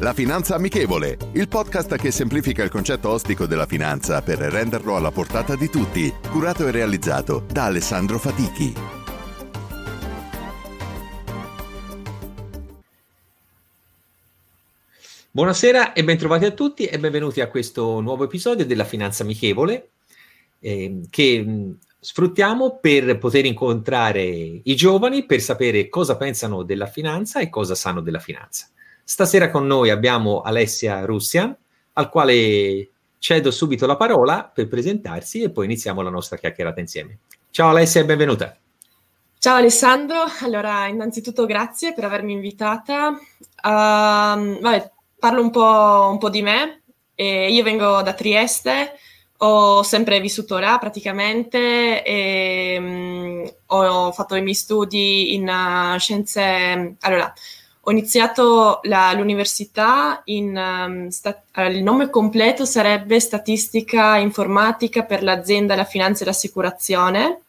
La Finanza Amichevole, il podcast che semplifica il concetto ostico della finanza per renderlo alla portata di tutti, curato e realizzato da Alessandro Fatichi. Buonasera e bentrovati a tutti e benvenuti a questo nuovo episodio della Finanza Amichevole eh, che sfruttiamo per poter incontrare i giovani per sapere cosa pensano della finanza e cosa sanno della finanza. Stasera con noi abbiamo Alessia Russian, al quale cedo subito la parola per presentarsi e poi iniziamo la nostra chiacchierata insieme. Ciao Alessia e benvenuta. Ciao Alessandro, allora innanzitutto grazie per avermi invitata. Uh, vabbè, parlo un po', un po', di me. Eh, io vengo da Trieste, ho sempre vissuto là praticamente e um, ho fatto i miei studi in uh, scienze... Allora, ho iniziato la, l'università in... Um, sta, allora, il nome completo sarebbe Statistica Informatica per l'azienda, la finanza e l'assicurazione.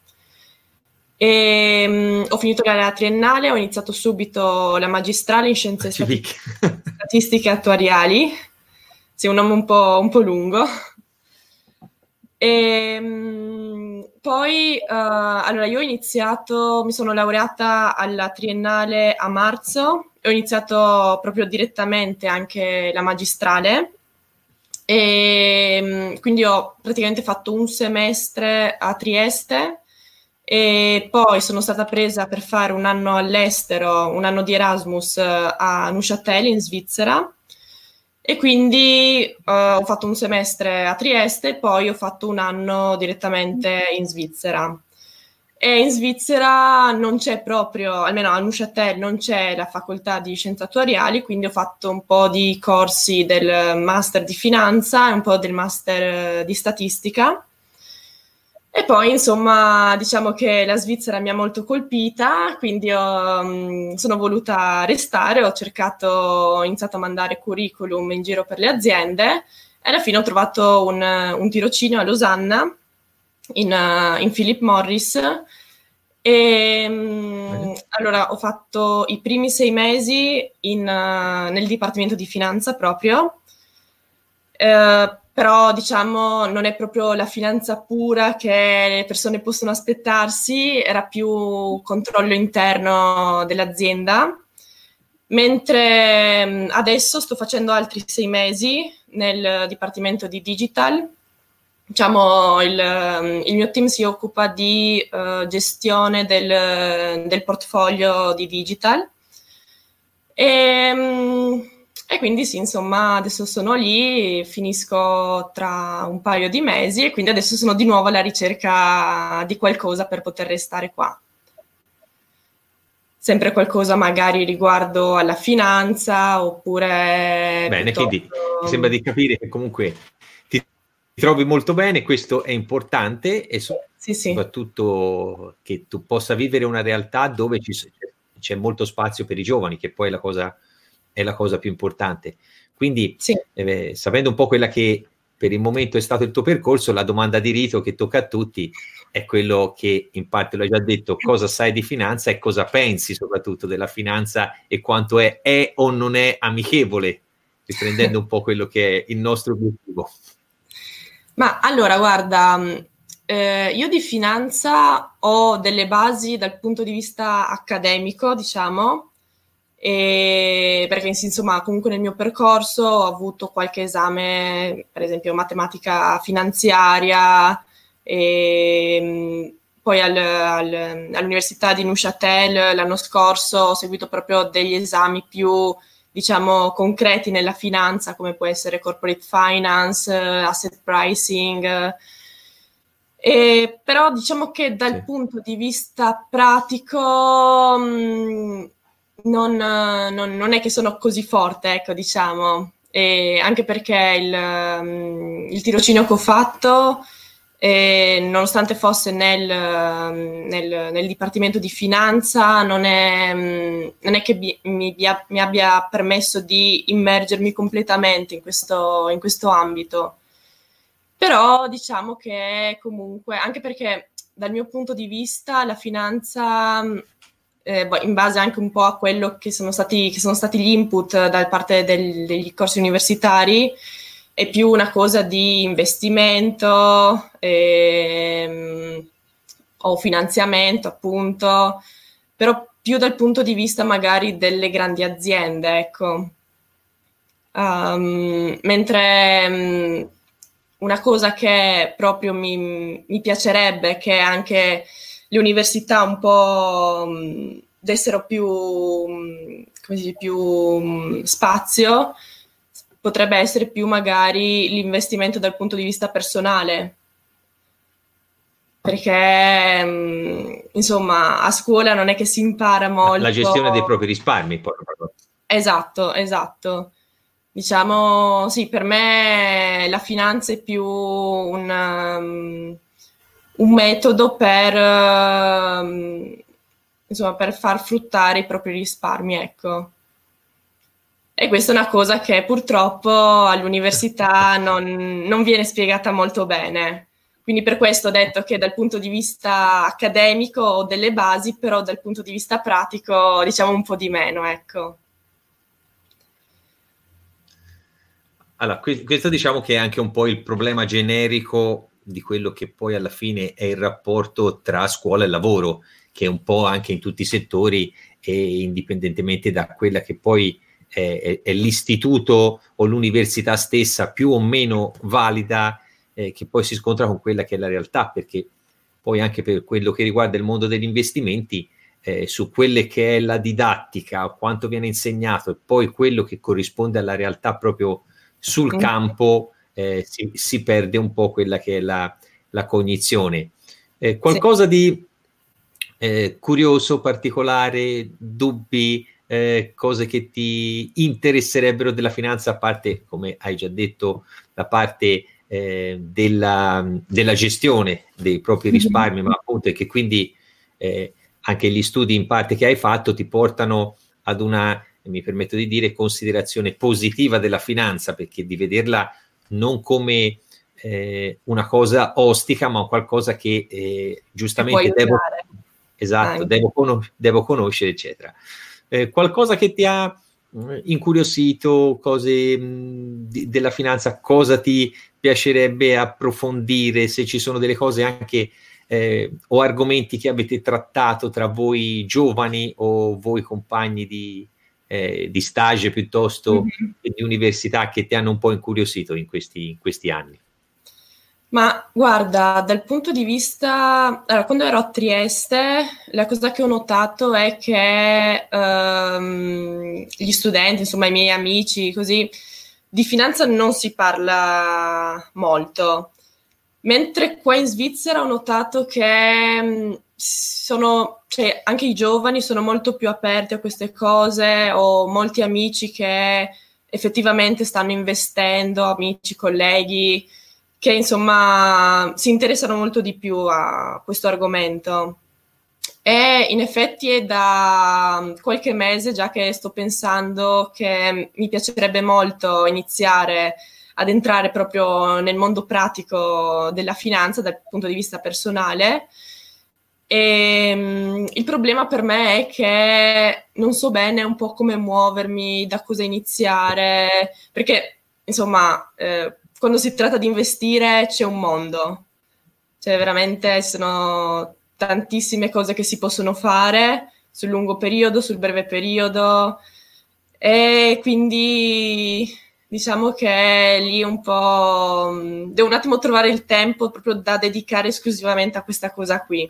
E, um, ho finito la, la triennale, ho iniziato subito la magistrale in scienze stati- statistiche attuariali. Sì, un nome un po', un po lungo. E, um, poi, uh, allora, io ho iniziato, mi sono laureata alla triennale a marzo ho iniziato proprio direttamente anche la magistrale e mm, quindi ho praticamente fatto un semestre a Trieste e poi sono stata presa per fare un anno all'estero, un anno di Erasmus eh, a Neuchâtel in Svizzera e quindi uh, ho fatto un semestre a Trieste e poi ho fatto un anno direttamente in Svizzera. E in Svizzera non c'è proprio, almeno a Neuchâtel non c'è la facoltà di scienze attuariali, quindi ho fatto un po' di corsi del master di finanza e un po' del master di statistica. E poi, insomma, diciamo che la Svizzera mi ha molto colpita, quindi ho, mm, sono voluta restare, ho cercato, ho iniziato a mandare curriculum in giro per le aziende e alla fine ho trovato un, un tirocinio a Losanna in, uh, in Philip Morris. E, um, allora ho fatto i primi sei mesi in, uh, nel dipartimento di finanza proprio, uh, però diciamo non è proprio la finanza pura che le persone possono aspettarsi, era più controllo interno dell'azienda. Mentre um, adesso sto facendo altri sei mesi nel dipartimento di digital diciamo, il, ehm, il, mio team si occupa di uh, gestione del, del, portfolio di digital. E, um, e, quindi sì, insomma, adesso sono lì, finisco tra un paio di mesi e quindi adesso sono di nuovo alla ricerca di qualcosa per poter restare qua. Sempre qualcosa magari riguardo alla finanza oppure... Bene, piuttosto... quindi mi sembra di capire che comunque trovi molto bene, questo è importante e so- sì, sì. soprattutto che tu possa vivere una realtà dove ci, c'è molto spazio per i giovani, che poi è la cosa, è la cosa più importante. Quindi, sì. eh, sapendo un po' quella che per il momento è stato il tuo percorso, la domanda di rito che tocca a tutti è quello che in parte l'ho già detto, cosa sai di finanza e cosa pensi soprattutto della finanza e quanto è, è o non è amichevole, riprendendo un po' quello che è il nostro obiettivo. Ma allora, guarda, mm, eh, io di finanza ho delle basi dal punto di vista accademico, diciamo, e perché insomma comunque nel mio percorso ho avuto qualche esame, per esempio matematica finanziaria, e mm, poi al, al, all'Università di Neuchâtel l'anno scorso ho seguito proprio degli esami più diciamo, concreti nella finanza, come può essere corporate finance, asset pricing. E, però diciamo che dal sì. punto di vista pratico mh, mm, non, non, non, è che sono così forte, ecco, diciamo. E anche perché il, um, il tirocinio che ho fatto, eh, nonostante fosse nel, nel, nel, Dipartimento di Finanza, non è, non è che mi, mi, mi, abbia permesso di immergermi completamente in questo, in questo ambito. Però diciamo che comunque, anche perché dal mio punto di vista la finanza, eh, boh, in base anche un po' a quello che sono stati, che sono stati gli input da parte del, degli corsi universitari, è più una cosa di investimento ehm, o finanziamento, appunto, però più dal punto di vista magari delle grandi aziende, ecco. Um, mentre una cosa che proprio mi, mi piacerebbe che anche le università un po' mh, dessero più, si dice, più mh, spazio, potrebbe essere più magari l'investimento dal punto di vista personale. Perché insomma a scuola non è che si impara molto. La gestione dei propri risparmi, poi. Esatto, esatto. Diciamo, sì, per me la finanza è più un, um, un metodo per, um, insomma, per far fruttare i propri risparmi, ecco. E questa è una cosa che purtroppo all'università non, non viene spiegata molto bene. Quindi per questo ho detto che dal punto di vista accademico ho delle basi, però dal punto di vista pratico diciamo un po' di meno, ecco. Allora, questo diciamo che è anche un po' il problema generico di quello che poi alla fine è il rapporto tra scuola e lavoro, che è un po' anche in tutti i settori e indipendentemente da quella che poi è, è, l'istituto o l'università stessa più o meno valida, eh, che poi si scontra con quella che è la realtà, perché poi anche per quello che riguarda il mondo degli investimenti, eh, su quelle che è la didattica, quanto viene insegnato e poi quello che corrisponde alla realtà proprio sul campo eh, si, si, perde un po' quella che è la, la cognizione. Eh, qualcosa sì. di eh, curioso, particolare, dubbi, eh, cose che ti interesserebbero della finanza, a parte, come hai già detto, la parte eh, della, della, gestione dei propri mhm. risparmi, ma appunto è che quindi eh, anche gli studi in parte che hai fatto ti portano ad una mi permetto di dire, considerazione positiva della finanza, perché di vederla non come eh, una cosa ostica, ma qualcosa che eh, giustamente devo, esatto, devo, con- devo, conoscere, eccetera. Eh, qualcosa che ti ha mm, incuriosito, cose mh, mm, di, della finanza, cosa ti piacerebbe approfondire, se ci sono delle cose anche eh, o argomenti che avete trattato tra voi giovani o voi compagni di, eh, di stage piuttosto mm-hmm. di università che ti hanno un po' incuriosito in questi, in questi anni? Ma guarda, dal punto di vista, allora, quando ero a Trieste, la cosa che ho notato è che um, gli studenti, insomma i miei amici, così, di finanza non si parla molto. Mentre qua in Svizzera ho notato che sono, cioè, anche i giovani sono molto più aperti a queste cose, ho molti amici che effettivamente stanno investendo, amici, colleghi, che insomma si interessano molto di più a questo argomento. E in effetti è da qualche mese già che sto pensando che mi piacerebbe molto iniziare ad entrare proprio nel mondo pratico della finanza dal punto di vista personale e, um, il problema per me è che non so bene un po' come muovermi, da cosa iniziare, perché insomma, eh, quando si tratta di investire c'è un mondo, cioè veramente sono tantissime cose che si possono fare sul lungo periodo, sul breve periodo e quindi diciamo che lì un po' mm, devo un attimo trovare il tempo proprio da dedicare esclusivamente a questa cosa qui.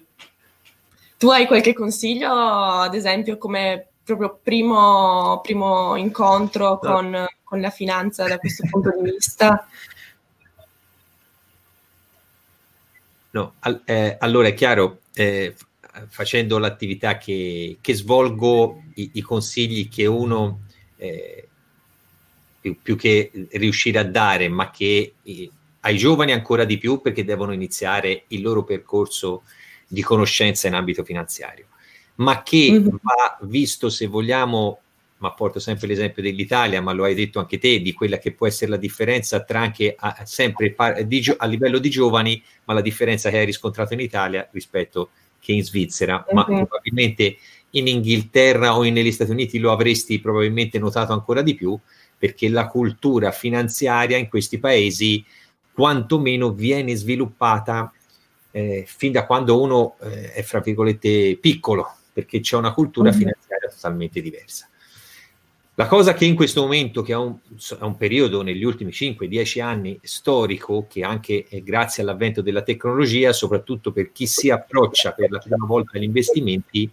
Tu hai qualche consiglio, ad esempio, come proprio primo, primo incontro con, con la finanza da questo punto di vista? No, al, eh, allora è chiaro, eh, facendo l'attività che, che svolgo, i, i, consigli che uno eh, più, più, che riuscire a dare, ma che eh, ai giovani ancora di più perché devono iniziare il loro percorso di conoscenza in ambito finanziario, ma che mm-hmm. va visto se vogliamo ma porto sempre l'esempio dell'Italia, ma lo hai detto anche te, di quella che può essere la differenza tra anche a, sempre di, a livello di giovani, ma la differenza che hai riscontrato in Italia rispetto che in Svizzera, uh-huh. ma probabilmente in Inghilterra o negli Stati Uniti lo avresti probabilmente notato ancora di più, perché la cultura finanziaria in questi paesi quantomeno viene sviluppata eh, fin da quando uno eh, è, fra virgolette, piccolo, perché c'è una cultura uh-huh. finanziaria totalmente diversa. La cosa che in questo momento, che è un, è un periodo negli ultimi 5-10 anni storico, che anche è grazie all'avvento della tecnologia, soprattutto per chi si approccia per la prima volta agli investimenti,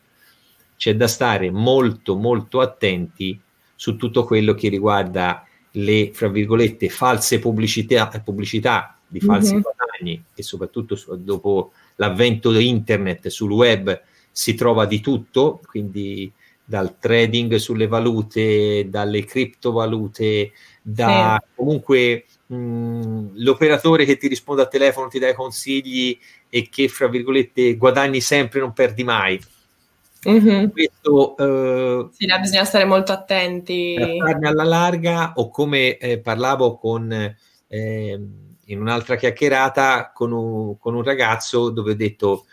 c'è da stare molto molto attenti su tutto quello che riguarda le, fra virgolette, false pubblicità, pubblicità di falsi mm-hmm. guadagni e soprattutto su, dopo l'avvento di internet sul web si trova di tutto, quindi dal trading sulle valute, dalle criptovalute, da sì. comunque mh, l'operatore che ti risponde al telefono, ti dà i consigli e che, fra virgolette, guadagni sempre, non perdi mai. Mm-hmm. Questo, uh, sì, bisogna stare molto attenti. alla larga, o come eh, parlavo con, eh, in un'altra chiacchierata con un, con un ragazzo dove ho detto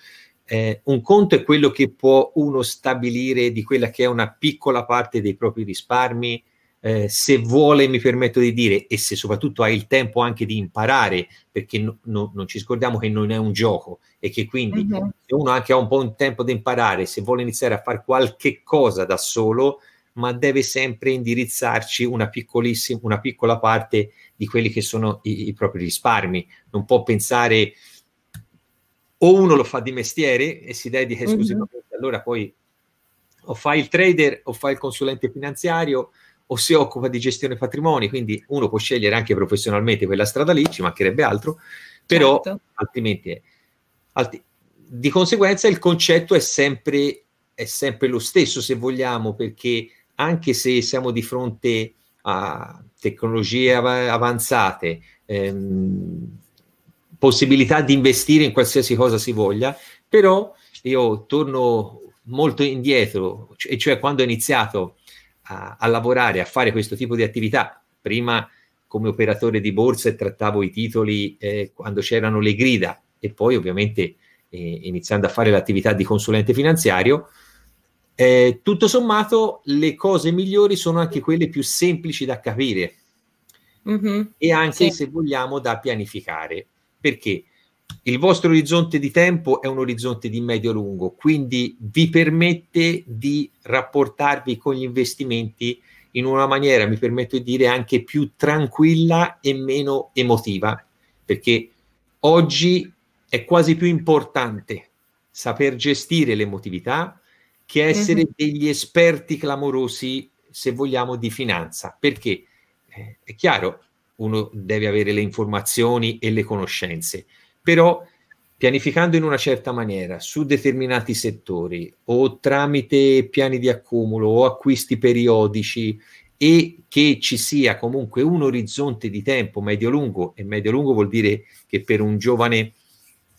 eh, un conto è quello che può uno stabilire di quella che è una piccola parte dei propri risparmi, eh, se vuole, mi permetto di dire, e se soprattutto ha il tempo anche di imparare, perché no, no, non ci scordiamo che non è un gioco e che quindi uh-huh. se uno anche ha un po' di tempo di imparare, se vuole iniziare a fare qualche cosa da solo, ma deve sempre indirizzarci una piccolissima, una piccola parte di quelli che sono i, i propri risparmi. Non può pensare o uno lo fa di mestiere e si dedica mhm. esclusivamente, mm-hmm. allora poi o fa il trader o fa il consulente finanziario o si occupa di gestione patrimoni, quindi uno può scegliere anche professionalmente quella strada lì, ci mancherebbe altro, però certo. altrimenti è, alti, di conseguenza il concetto è sempre, è sempre lo stesso se vogliamo, perché anche se siamo di fronte a tecnologie av- avanzate, ehm, possibilità di investire in qualsiasi cosa si voglia, però io torno molto indietro, e cioè quando ho iniziato a, a, lavorare, a fare questo tipo di attività, prima come operatore di borsa e trattavo i titoli eh, quando c'erano le grida e poi ovviamente eh, iniziando a fare l'attività di consulente finanziario, eh, tutto sommato le cose migliori sono anche quelle più semplici da capire mm-hmm. e anche sì. se vogliamo da pianificare perché? Il vostro orizzonte di tempo è un orizzonte di medio-lungo, quindi vi permette di rapportarvi con gli investimenti in una maniera, mi permetto di dire, anche più tranquilla e meno emotiva, perché oggi è quasi più importante saper gestire l'emotività che essere mm-hmm. degli esperti clamorosi, se vogliamo, di finanza, perché? Eh, è chiaro, uno deve avere le informazioni e le conoscenze, però pianificando in una certa maniera su determinati settori o tramite piani di accumulo o acquisti periodici e che ci sia comunque un orizzonte di tempo medio-lungo e medio-lungo vuol dire che per un giovane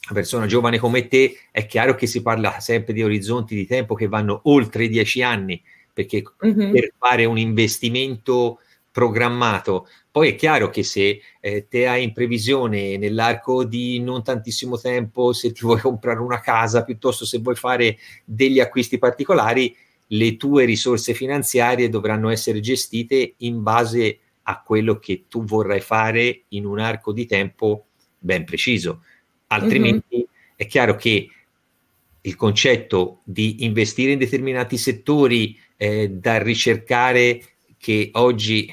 una persona giovane come te è chiaro che si parla sempre di orizzonti di tempo che vanno oltre dieci anni perché mm-hmm. per fare un investimento programmato. Poi è chiaro che se eh, te hai in previsione nell'arco di non tantissimo tempo, se ti vuoi comprare una casa, piuttosto se vuoi fare degli acquisti particolari, le tue risorse finanziarie dovranno essere gestite in base a quello che tu vorrai fare in un arco di tempo ben preciso. Altrimenti mm-hmm. è chiaro che il concetto di investire in determinati settori eh, da ricercare che oggi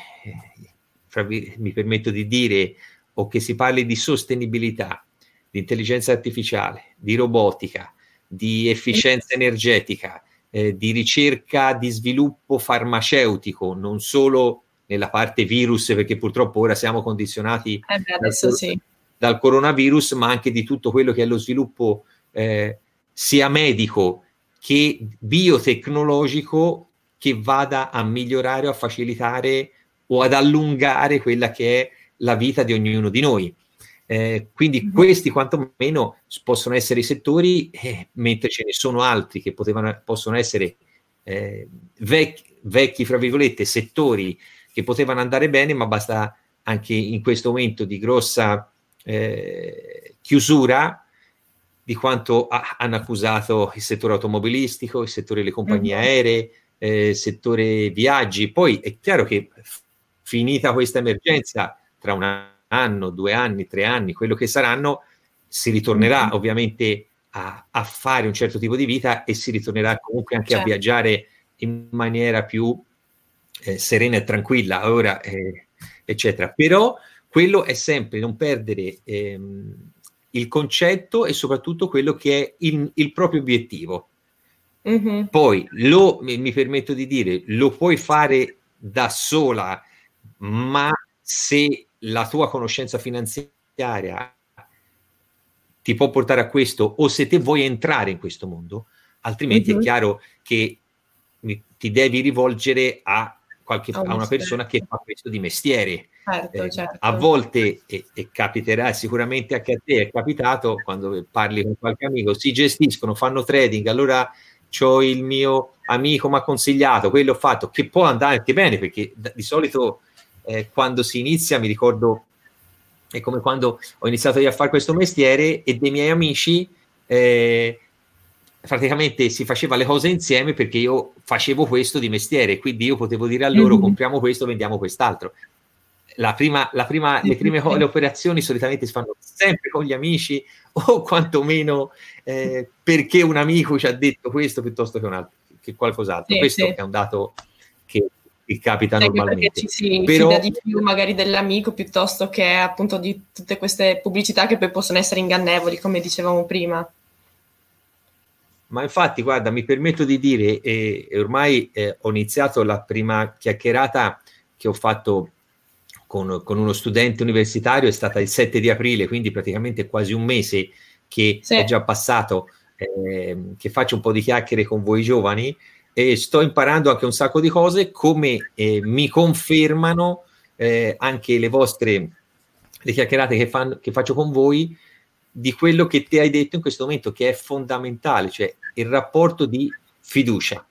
mi permetto di dire, o che si parli di sostenibilità, di intelligenza artificiale, di robotica, di efficienza energetica, eh, di ricerca, di sviluppo farmaceutico, non solo nella parte virus, perché purtroppo ora siamo condizionati eh beh, dal, sì. dal coronavirus, ma anche di tutto quello che è lo sviluppo eh, sia medico che biotecnologico che vada a migliorare o a facilitare o ad allungare quella che è la vita di ognuno di noi. Eh, quindi mm-hmm. questi quantomeno possono essere i settori, eh, mentre ce ne sono altri che potevano, possono essere eh, vecchi, vecchi, fra virgolette, settori che potevano andare bene, ma basta anche in questo momento di grossa eh, chiusura di quanto ha, hanno accusato il settore automobilistico, il settore delle compagnie mm-hmm. aeree, eh, il settore viaggi. Poi è chiaro che finita questa emergenza, tra un anno, due anni, tre anni, quello che saranno, si ritornerà mm-hmm. ovviamente a, a, fare un certo tipo di vita e si ritornerà comunque anche certo. a viaggiare in maniera più eh, serena e tranquilla, ora, eh, eccetera. Però quello è sempre non perdere ehm, il concetto e soprattutto quello che è il, il proprio obiettivo. Mm-hmm. Poi lo, mi, mi permetto di dire, lo puoi fare da sola, ma se la tua conoscenza finanziaria ti può portare a questo o se te vuoi entrare in questo mondo, altrimenti mm-hmm. è chiaro che ti devi rivolgere a, qualche, a una persona che fa questo di mestiere. Certo, eh, certo. A volte, e, e, capiterà sicuramente anche a te, è capitato quando parli con qualche amico, si gestiscono, fanno trading, allora ho il mio amico mi ha consigliato, quello ho fatto, che può andare anche bene, perché di solito eh, quando si inizia, mi ricordo, è come quando ho iniziato io a fare questo mestiere e dei miei amici eh, praticamente si faceva le cose insieme perché io facevo questo di mestiere, quindi io potevo dire a loro mm-hmm. compriamo questo, vendiamo quest'altro. La prima, la prima, le prime le operazioni solitamente si fanno sempre con gli amici o quantomeno eh, perché un amico ci ha detto questo piuttosto che, un altro, che qualcos'altro. Sì, questo sì. è un dato che capita Sai normalmente. Ci si Però... fida di più magari dell'amico piuttosto che appunto di tutte queste pubblicità che poi possono essere ingannevoli, come dicevamo prima. Ma infatti, guarda, mi permetto di dire, e, e ormai eh, ho iniziato la prima chiacchierata che ho fatto con, con, uno studente universitario, è stata il 7 di aprile, quindi praticamente quasi un mese che sì. è già passato, eh, che faccio un po' di chiacchiere con voi giovani e sto imparando anche un sacco di cose come eh, mi confermano eh, anche le vostre le chiacchierate che, fan, che faccio con voi di quello che ti hai detto in questo momento che è fondamentale, cioè il rapporto di fiducia.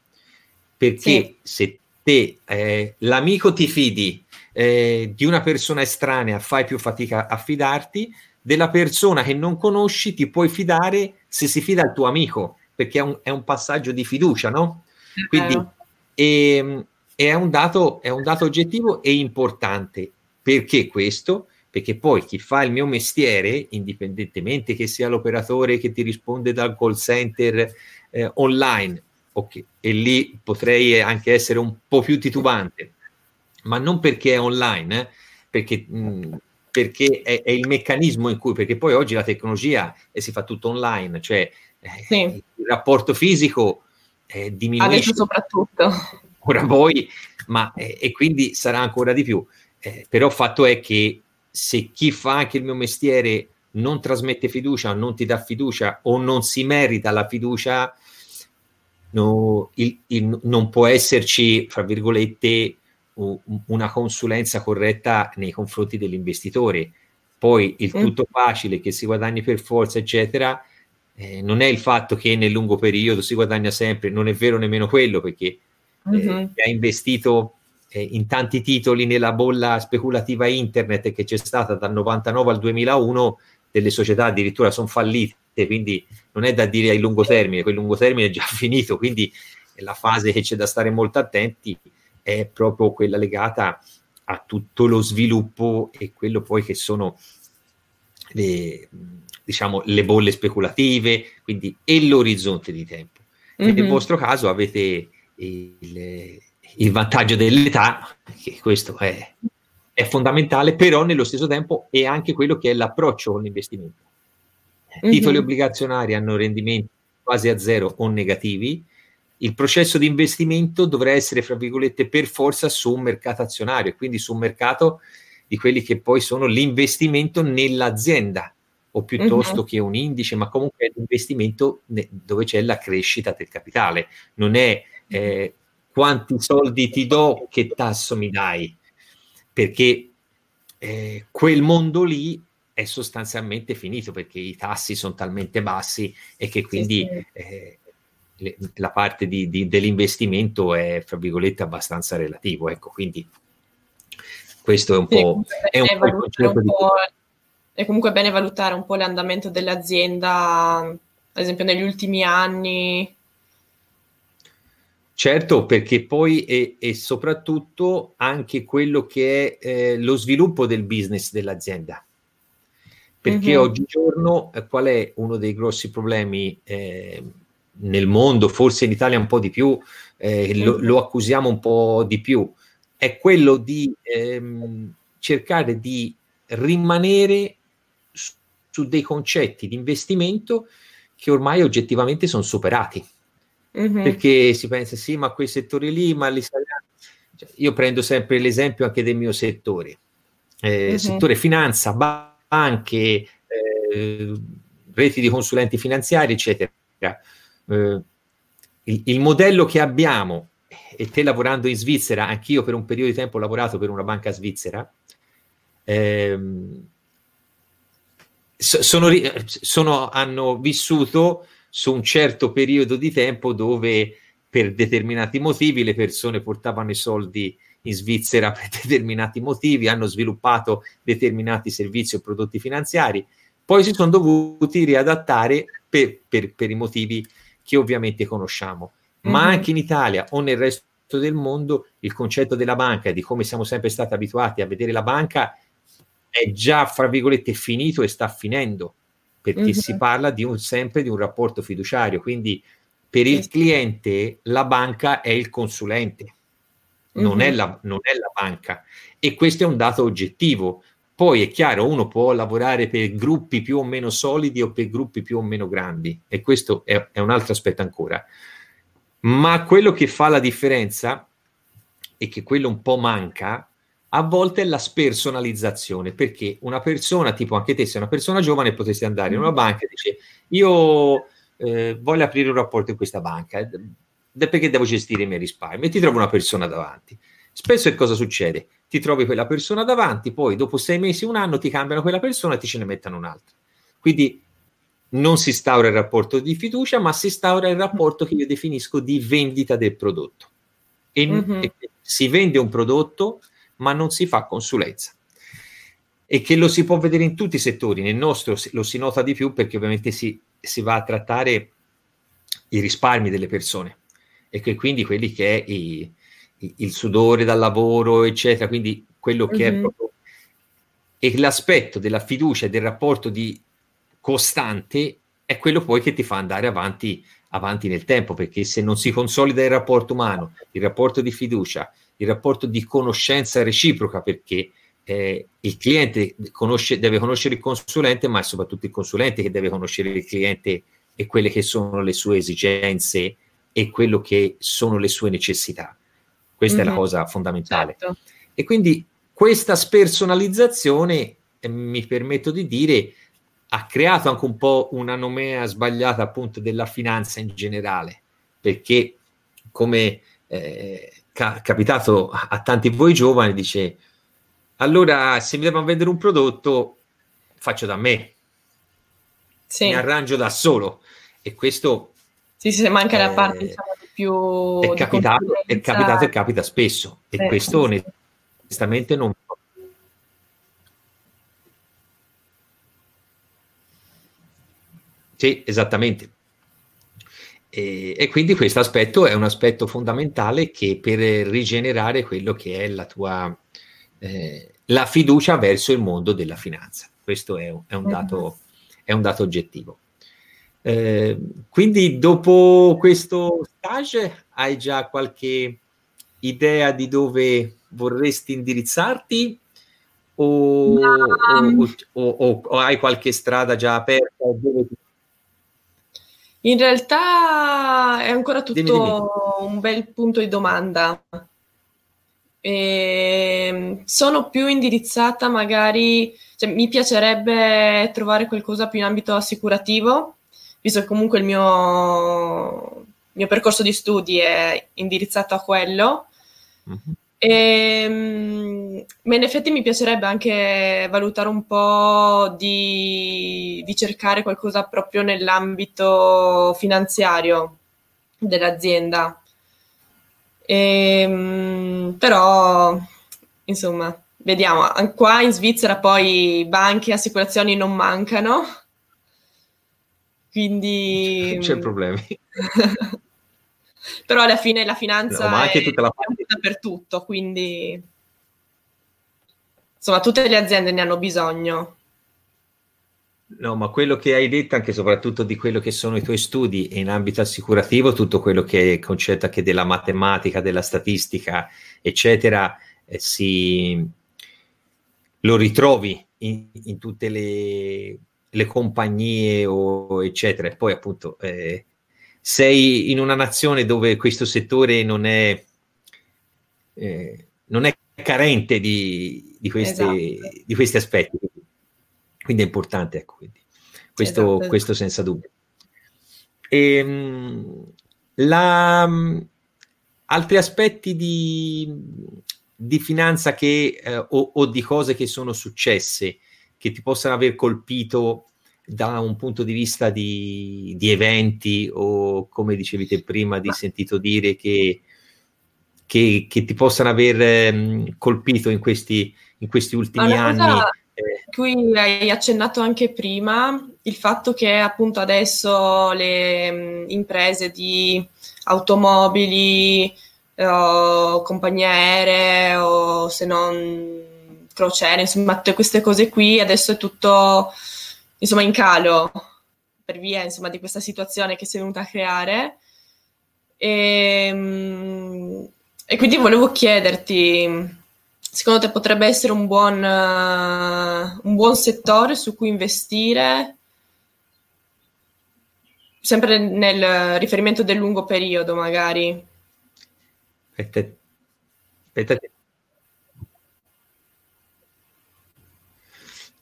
Perché sì. se te, eh, l'amico ti fidi eh, di una persona estranea, fai più fatica a fidarti, della persona che non conosci ti puoi fidare se si fida al tuo amico, perché è un, è un passaggio di fiducia, no? Quindi e, ehm, è, un dato, è un dato oggettivo e importante. Perché questo? Perché poi chi fa il mio mestiere, indipendentemente che sia l'operatore che ti risponde dal call center eh, online, okay, e lì potrei anche essere un po' più titubante, ma non perché è online, eh, perché, mh, mm, perché è, è, il meccanismo in cui, perché poi oggi la tecnologia e si fa tutto online, cioè eh, sì. il rapporto fisico eh, diminuisce. Adesso soprattutto. Ora voi, ma eh, e quindi sarà ancora di più. Eh, però il fatto è che se chi fa anche il mio mestiere non trasmette fiducia, non ti dà fiducia o non si merita la fiducia, no, il, il, non può esserci, fra virgolette, una consulenza corretta nei confronti dell'investitore. Poi il tutto facile che si guadagni per forza, eccetera, eh, non è il fatto che nel lungo periodo si guadagna sempre, non è vero nemmeno quello perché mm-hmm. eh, ha investito eh, in tanti titoli nella bolla speculativa internet che c'è stata dal 99 al 2001, delle società addirittura sono fallite, quindi non è da dire a lungo termine, quel lungo termine è già finito, quindi la fase che c'è da stare molto attenti è proprio quella legata a tutto lo sviluppo e quello poi che sono le, diciamo, le bolle speculative, quindi e l'orizzonte di tempo. Mm-hmm. Nel vostro caso avete il, il, vantaggio dell'età, che questo è, è, fondamentale, però nello stesso tempo è anche quello che è l'approccio con l'investimento. Mm-hmm. Titoli obbligazionari hanno rendimenti quasi a zero o negativi, il processo di investimento dovrà essere, fra virgolette, per forza su un mercato azionario, quindi su un mercato di quelli che poi sono l'investimento nell'azienda o piuttosto uh-huh. che un indice, ma comunque è l'investimento ne- dove c'è la crescita del capitale, non è eh, quanti soldi ti do, che tasso mi dai, perché eh, quel mondo lì è sostanzialmente finito perché i tassi sono talmente bassi e che quindi sì, sì. Eh, le, la parte di, di, dell'investimento è, fra virgolette, abbastanza relativo. Ecco, quindi questo è un sì, po', è un po' concetto di... È comunque bene valutare un po' l'andamento dell'azienda, ad esempio negli ultimi anni, Certo, perché poi è, è, soprattutto anche quello che è eh, lo sviluppo del business dell'azienda. Perché mm-hmm. oggigiorno eh, qual è uno dei grossi problemi eh, nel mondo, forse in Italia un po' di più, mm-hmm. lo, lo, accusiamo un po' di più, è quello di ehm, cercare di rimanere su, dei concetti di investimento che ormai oggettivamente sono superati mm-hmm. perché si pensa sì, ma quei settori lì, ma li cioè, io prendo sempre l'esempio anche del mio settore, eh, mm-hmm. settore finanza, banche, eh, reti di consulenti finanziari, eccetera. Eh, il, il, modello che abbiamo, e te lavorando in Svizzera, anch'io per un periodo di tempo ho lavorato per una banca svizzera, ehm, sono, sono, hanno vissuto su un certo periodo di tempo dove per determinati motivi le persone portavano i soldi in Svizzera per determinati motivi, hanno sviluppato determinati servizi o prodotti finanziari, poi si sono dovuti riadattare per, per, per i motivi che ovviamente conosciamo. Ma mm-hmm. anche in Italia o nel resto del mondo il concetto della banca e di come siamo sempre stati abituati a vedere la banca è già, fra virgolette, finito e sta finendo perché mm-hmm. si parla di un, sempre di un rapporto fiduciario, quindi per il cliente la banca è il consulente, non, mm-hmm. è la, non è la banca e questo è un dato oggettivo. Poi è chiaro, uno può lavorare per gruppi più o meno solidi o per gruppi più o meno grandi e questo è, è un altro aspetto ancora. Ma quello che fa la differenza e che quello un po' manca a volte la spersonalizzazione, perché una persona, tipo anche te, sei una persona giovane, potresti andare in una mm. banca e dice io eh, voglio aprire un rapporto in questa banca, eh, perché devo gestire i miei risparmi? E ti trovi una persona davanti. Spesso che cosa succede? Ti trovi quella persona davanti, poi dopo sei mesi, un anno ti cambiano quella persona e ti ce ne mettono un'altra. Quindi non si instaura il rapporto di fiducia, ma si instaura il rapporto che io definisco di vendita del prodotto. E, mm-hmm. e si vende un prodotto ma non si fa consulenza. E che lo si può vedere in tutti i settori, nel nostro lo si nota di più perché ovviamente si, si va a trattare i risparmi delle persone e che quindi quelli che è i, i, il sudore dal lavoro, eccetera, quindi quello che mm-hmm. è proprio... E l'aspetto della fiducia e del rapporto di costante è quello poi che ti fa andare avanti, avanti nel tempo, perché se non si consolida il rapporto umano, il rapporto di fiducia, il rapporto di conoscenza reciproca perché eh, il cliente conosce, deve conoscere il consulente, ma è soprattutto il consulente che deve conoscere il cliente e quelle che sono le sue esigenze e quello che sono le sue necessità. Questa mm-hmm. è la mhm. cosa fondamentale. Certo. E quindi questa spersonalizzazione, eh, mi permetto di dire, ha creato anche un po' una nomea sbagliata appunto della finanza in generale, perché come eh, ca- capitato a tanti di voi giovani, dice allora se mi devono vendere un prodotto faccio da me, sì. mi arrangio da solo e questo... Sì, sì, manca eh, la parte diciamo, più... È capitato, è capitato e capita spesso e eh, questo sì. onestamente non... Sì, esattamente. E, e, quindi questo aspetto è un aspetto fondamentale che per rigenerare quello che è la tua eh, la fiducia verso il mondo della finanza. Questo è, è, un, dato, è un, dato, oggettivo. Eh, quindi dopo questo stage hai già qualche idea di dove vorresti indirizzarti o, o, o, o hai qualche strada già aperta dove ti in realtà è ancora tutto dimmi, dimmi. un bel punto di domanda. E ehm, sono più indirizzata magari, cioè, mi piacerebbe trovare qualcosa più in ambito assicurativo, visto che comunque il mio, mio percorso di studi è indirizzato a quello. Mm-hmm. E, ma in effetti mi piacerebbe anche valutare un po' di, di cercare qualcosa proprio nell'ambito finanziario dell'azienda ehm, però, insomma, vediamo. Qua in Svizzera poi banche e assicurazioni non mancano, quindi... C'è problemi. però alla fine la finanza no, è, tutta la... è dappertutto, quindi... Insomma, tutte le aziende ne hanno bisogno. No, ma quello che hai detto, anche soprattutto di quello che sono i tuoi studi in ambito assicurativo, tutto quello che è concetto anche della matematica, della statistica, eccetera, eh, si, lo ritrovi in, in tutte le, le, compagnie, o, eccetera. E poi, appunto, eh, sei in una nazione dove questo settore non è, eh, non è carente di, di, questi, esatto. di questi aspetti quindi è importante, ecco, quindi. Questo, esatto. questo senza dubbio. E, ehm, la, altri aspetti di, di finanza che, eh, o, o, di cose che sono successe che ti possano aver colpito da un punto di vista di, di eventi o come dicevi te prima di sentito dire che, che, che ti possano aver eh, colpito in questi, in questi ultimi anni. Cosa cui hai accennato anche prima, il fatto che appunto adesso le mh, imprese di automobili, o compagnie aeree o se non crociere, insomma tutte queste cose qui, adesso è tutto insomma in calo per via insomma di questa situazione che si è venuta a creare. E, mh, e quindi volevo chiederti secondo te potrebbe essere un buon, uh, un buon settore su cui investire? Sempre nel riferimento del lungo periodo, magari. Aspetta, aspetta.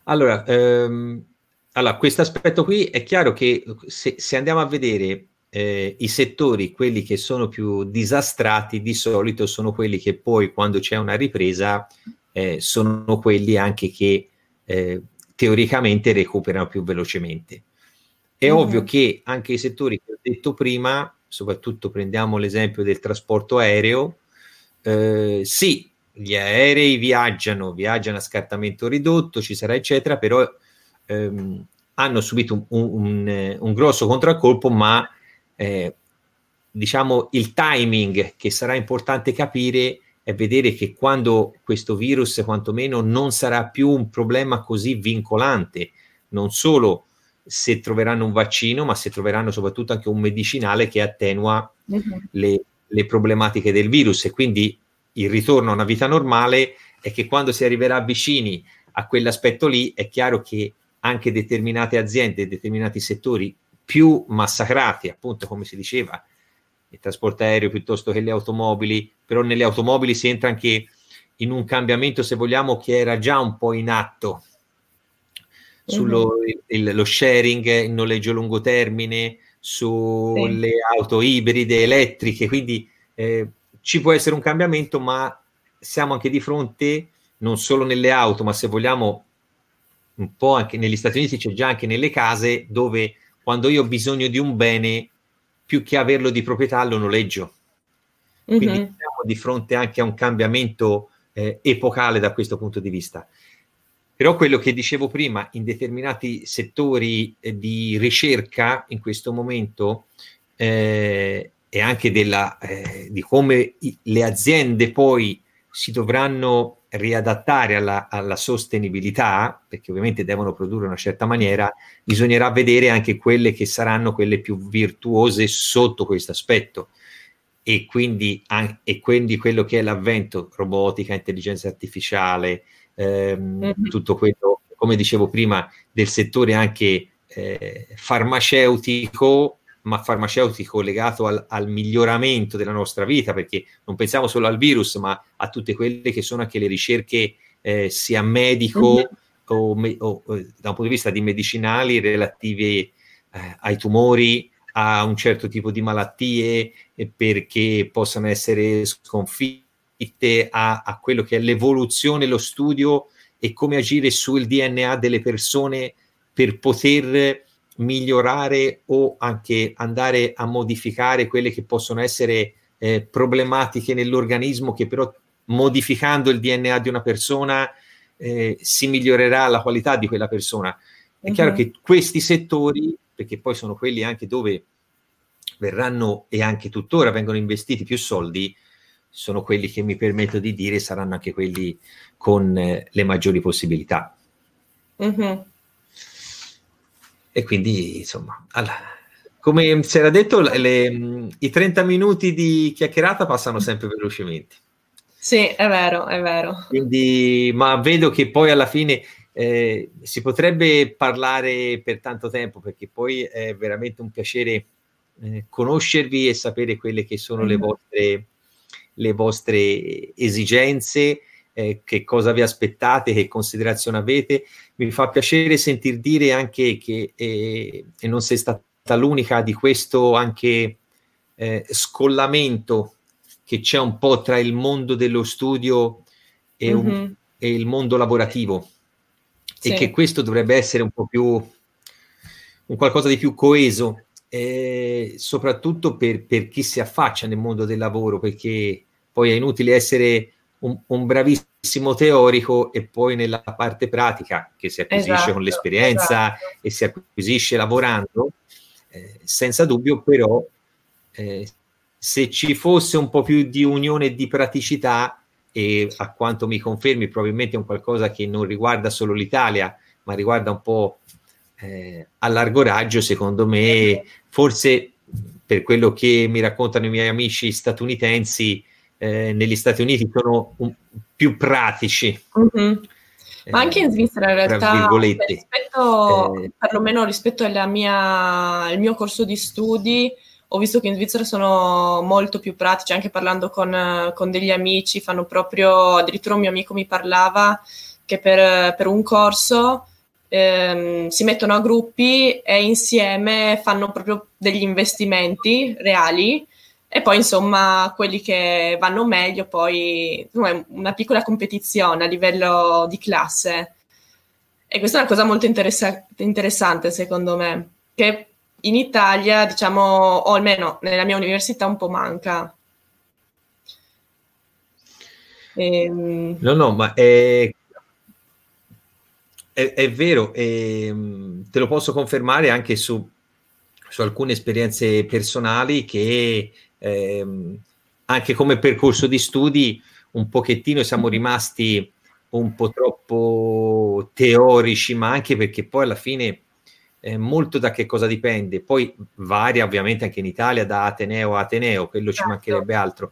Allora, ehm, allora, questo aspetto qui è chiaro che se, se andiamo a vedere eh, i settori, quelli che sono più disastrati, di solito sono quelli che poi quando c'è una ripresa eh, sono quelli anche che eh, teoricamente recuperano più velocemente. È mm-hmm. ovvio che anche i settori che ho detto prima, soprattutto prendiamo l'esempio del trasporto aereo, eh, sì, gli aerei viaggiano, viaggiano a scartamento ridotto, ci sarà eccetera, però ehm, hanno subito un, un, un, un grosso contraccolpo, ma eh, diciamo il timing che sarà importante capire è vedere che quando questo virus quantomeno non sarà più un problema così vincolante, non solo se troveranno un vaccino, ma se troveranno soprattutto anche un medicinale che attenua uh-huh. le, le, problematiche del virus e quindi il ritorno a una vita normale è che quando si arriverà vicini a quell'aspetto lì è chiaro che anche determinate aziende, determinati settori più massacrati, appunto come si diceva, il trasporto aereo piuttosto che le automobili, però nelle automobili si entra anche in un cambiamento, se vogliamo, che era già un po' in atto sullo mm-hmm. il, lo sharing, il noleggio a lungo termine, sulle sì. auto ibride, elettriche, quindi eh, ci può essere un cambiamento, ma siamo anche di fronte, non solo nelle auto, ma se vogliamo un po' anche negli Stati Uniti, c'è già anche nelle case dove quando io ho bisogno di un bene, più che averlo di proprietà, lo noleggio. Quindi mm-hmm. siamo di fronte anche a un cambiamento eh, epocale da questo punto di vista. Però quello che dicevo prima, in determinati settori eh, di ricerca in questo momento eh, e anche della, eh, di come i, le aziende poi si dovranno riadattare alla, alla, sostenibilità, perché ovviamente devono produrre in una certa maniera, bisognerà vedere anche quelle che saranno quelle più virtuose sotto questo aspetto. E quindi, e quindi quello che è l'avvento robotica, intelligenza artificiale, ehm, mm-hmm. tutto quello, come dicevo prima, del settore anche eh, farmaceutico, ma farmaceutico legato al, al, miglioramento della nostra vita, perché non pensiamo solo al virus, ma a tutte quelle che sono anche le ricerche eh, sia medico mm-hmm. o, me, o, o, da un punto di vista di medicinali relative eh, ai tumori, a un certo tipo di malattie, perché possano essere sconfitte, a, a quello che è l'evoluzione, lo studio e come agire sul DNA delle persone per poter migliorare o anche andare a modificare quelle che possono essere eh, problematiche nell'organismo che però modificando il DNA di una persona eh, si migliorerà la qualità di quella persona. È uh-huh. chiaro che questi settori, perché poi sono quelli anche dove verranno e anche tuttora vengono investiti più soldi, sono quelli che mi permetto di dire saranno anche quelli con eh, le maggiori possibilità. Uh-huh. E quindi, insomma, allora, come si era detto, le, i 30 minuti di chiacchierata passano sempre velocemente. Sì, è vero, è vero. Quindi, ma vedo che poi alla fine eh, si potrebbe parlare per tanto tempo perché poi è veramente un piacere eh, conoscervi e sapere quelle che sono mm. le, vostre, le vostre esigenze eh, che cosa vi aspettate, che considerazioni avete. Mi fa piacere sentir dire anche che eh, e non sei stata l'unica di questo anche eh, scollamento che c'è un po' tra il mondo dello studio e, un, mm-hmm. e il mondo lavorativo sì. e che questo dovrebbe essere un po' più un qualcosa di più coeso eh, soprattutto per, per, chi si affaccia nel mondo del lavoro perché poi è inutile essere un, un, bravissimo teorico e poi nella parte pratica che si acquisisce esatto, con l'esperienza esatto. e si acquisisce lavorando, eh, senza dubbio però eh, se ci fosse un po' più di unione e di praticità e a quanto mi confermi probabilmente è un qualcosa che non riguarda solo l'Italia ma riguarda un po' eh, a largo raggio secondo me forse per quello che mi raccontano i miei amici statunitensi eh, negli Stati Uniti sono un, più pratici. Mm-hmm. Ma anche in Svizzera in realtà, rispetto, eh, perlomeno rispetto mia, al mio corso di studi, ho visto che in Svizzera sono molto più pratici, anche parlando con, con degli amici, fanno proprio, addirittura un mio amico mi parlava che per, per un corso ehm, si mettono a gruppi e insieme fanno proprio degli investimenti reali e poi insomma quelli che vanno meglio poi una piccola competizione a livello di classe. E questa è una cosa molto interessa- interessante secondo me che in Italia diciamo o almeno nella mia università un po' manca. Ehm... no no ma è, è, è vero e, te lo posso confermare anche su, su alcune esperienze personali che ehm, anche come percorso di studi un pochettino siamo mm-hmm. rimasti un po' troppo teorici, ma anche perché poi alla fine eh, molto da che cosa dipende. Poi varia ovviamente anche in Italia da Ateneo a Ateneo, quello certo. ci mancherebbe altro,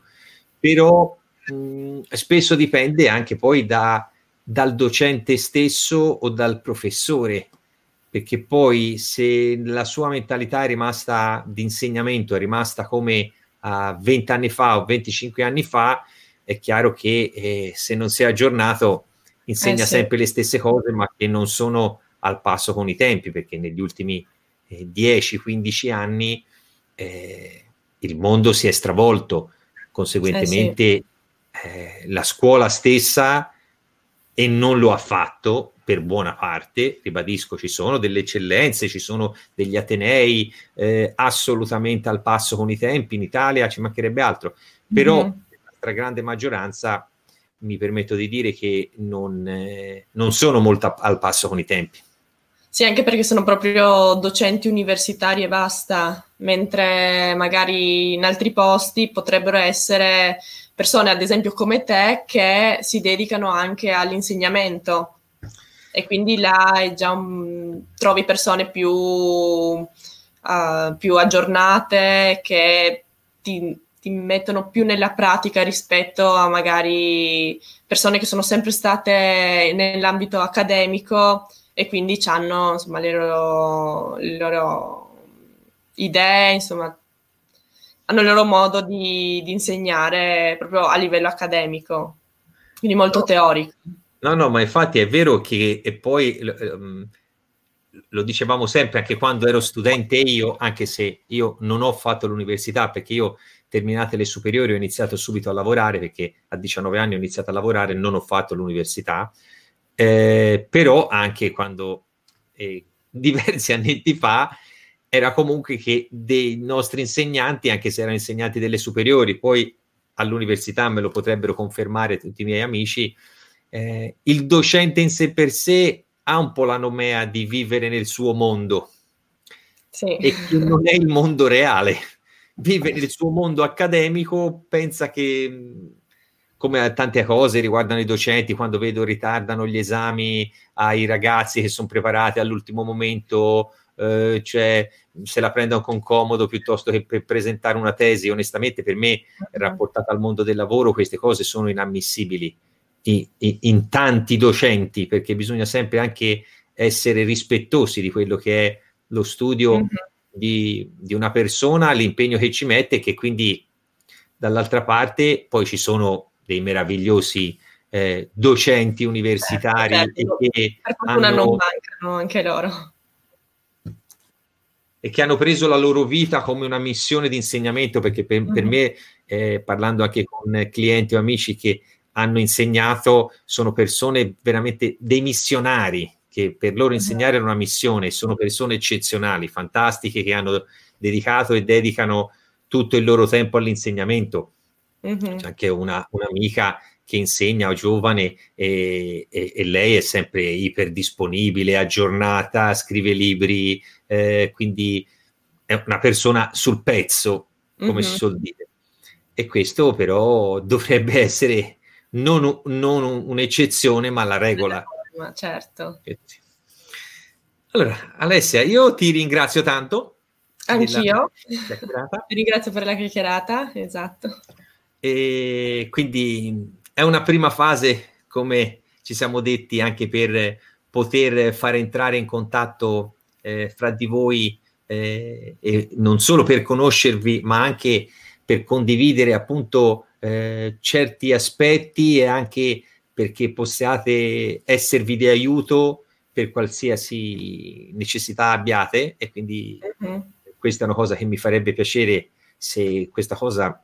però mh, spesso dipende anche poi da, dal docente stesso o dal professore, perché poi se la sua mentalità è rimasta di insegnamento, è rimasta come a 20 anni fa o 25 anni fa, è chiaro che eh, se non si è aggiornato insegna eh sì. sempre le stesse cose, ma che non sono al passo con i tempi, perché negli ultimi eh, 10-15 anni eh, il mondo si è stravolto, conseguentemente eh sì. la scuola stessa e non lo ha fatto per buona parte, ribadisco, ci sono delle eccellenze, ci sono degli atenei eh, assolutamente al passo con i tempi, in Italia ci mancherebbe altro, però mm-hmm. la stragrande maggioranza mi permetto di dire che non, eh, non sono molto al passo con i tempi. Sì, anche perché sono proprio docenti universitari e basta, mentre magari in altri posti potrebbero essere persone, ad esempio come te, che si dedicano anche all'insegnamento. E quindi là già un, trovi persone più, uh, più aggiornate che ti, ti, mettono più nella pratica rispetto a magari persone che sono sempre state nell'ambito accademico e quindi hanno insomma le loro, le loro idee, insomma, hanno il loro modo di, di insegnare proprio a livello accademico, quindi molto no. teorico. No, no, ma infatti è vero che e poi um, lo dicevamo sempre anche quando ero studente io, anche se io non ho fatto l'università perché io terminate le superiori ho iniziato subito a lavorare perché a 19 anni ho iniziato a lavorare, non ho fatto l'università, eh, però anche quando eh, diversi anni fa era comunque che dei nostri insegnanti, anche se erano insegnanti delle superiori, poi all'università me lo potrebbero confermare tutti i miei amici, eh, il docente in sé per sé ha un po' la nomea di vivere nel suo mondo sì. e che non è il mondo reale. Vive nel suo mondo accademico, pensa che come tante cose riguardano i docenti, quando vedo ritardano gli esami ai ragazzi che sono preparati all'ultimo momento, eh, cioè se la prendono con comodo piuttosto che per presentare una tesi, onestamente per me, rapportata al mondo del lavoro, queste cose sono inammissibili in, in tanti docenti, perché bisogna sempre anche essere rispettosi di quello che è lo studio mm-hmm. di, di, una persona, l'impegno che ci mette, e che quindi dall'altra parte poi ci sono dei meravigliosi eh, docenti universitari certo. che per fortuna hanno, non mancano anche loro e che hanno preso la loro vita come una missione di insegnamento perché per, mm-hmm. per me eh, parlando anche con clienti o amici che hanno insegnato sono persone veramente dei missionari che per loro insegnare è una missione, sono persone eccezionali, fantastiche che hanno dedicato e dedicano tutto il loro tempo all'insegnamento Mm-hmm. C'è anche una, un'amica che insegna giovane e, e, e, lei è sempre iperdisponibile, aggiornata, scrive libri, eh, quindi è una persona sul pezzo, come mm-hmm. si suol dire. E questo però dovrebbe essere non, non un'eccezione, ma la regola. Ma certo. Allora, Alessia, io ti ringrazio tanto. Anch'io. Ti ringrazio per la chiacchierata, esatto. E quindi è una prima fase, come ci siamo detti, anche per poter fare entrare in contatto eh, fra di voi eh, e non solo per conoscervi, ma anche per condividere appunto eh, certi aspetti e anche perché possiate esservi di aiuto per qualsiasi necessità abbiate e quindi uh-huh. questa è una cosa che mi farebbe piacere se questa cosa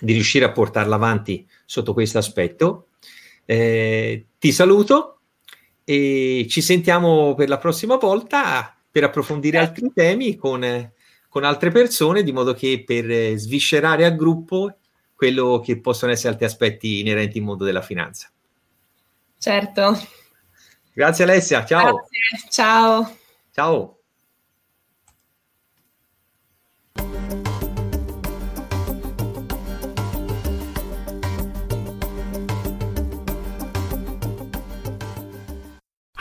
di riuscire a portarla avanti sotto questo aspetto. Eh, ti saluto e ci sentiamo per la prossima volta per approfondire altri temi con, con altre persone, di modo che per sviscerare a gruppo quello che possono essere altri aspetti inerenti al mondo della finanza. Certo. Grazie Alessia, ciao. Grazie. Ciao. Ciao.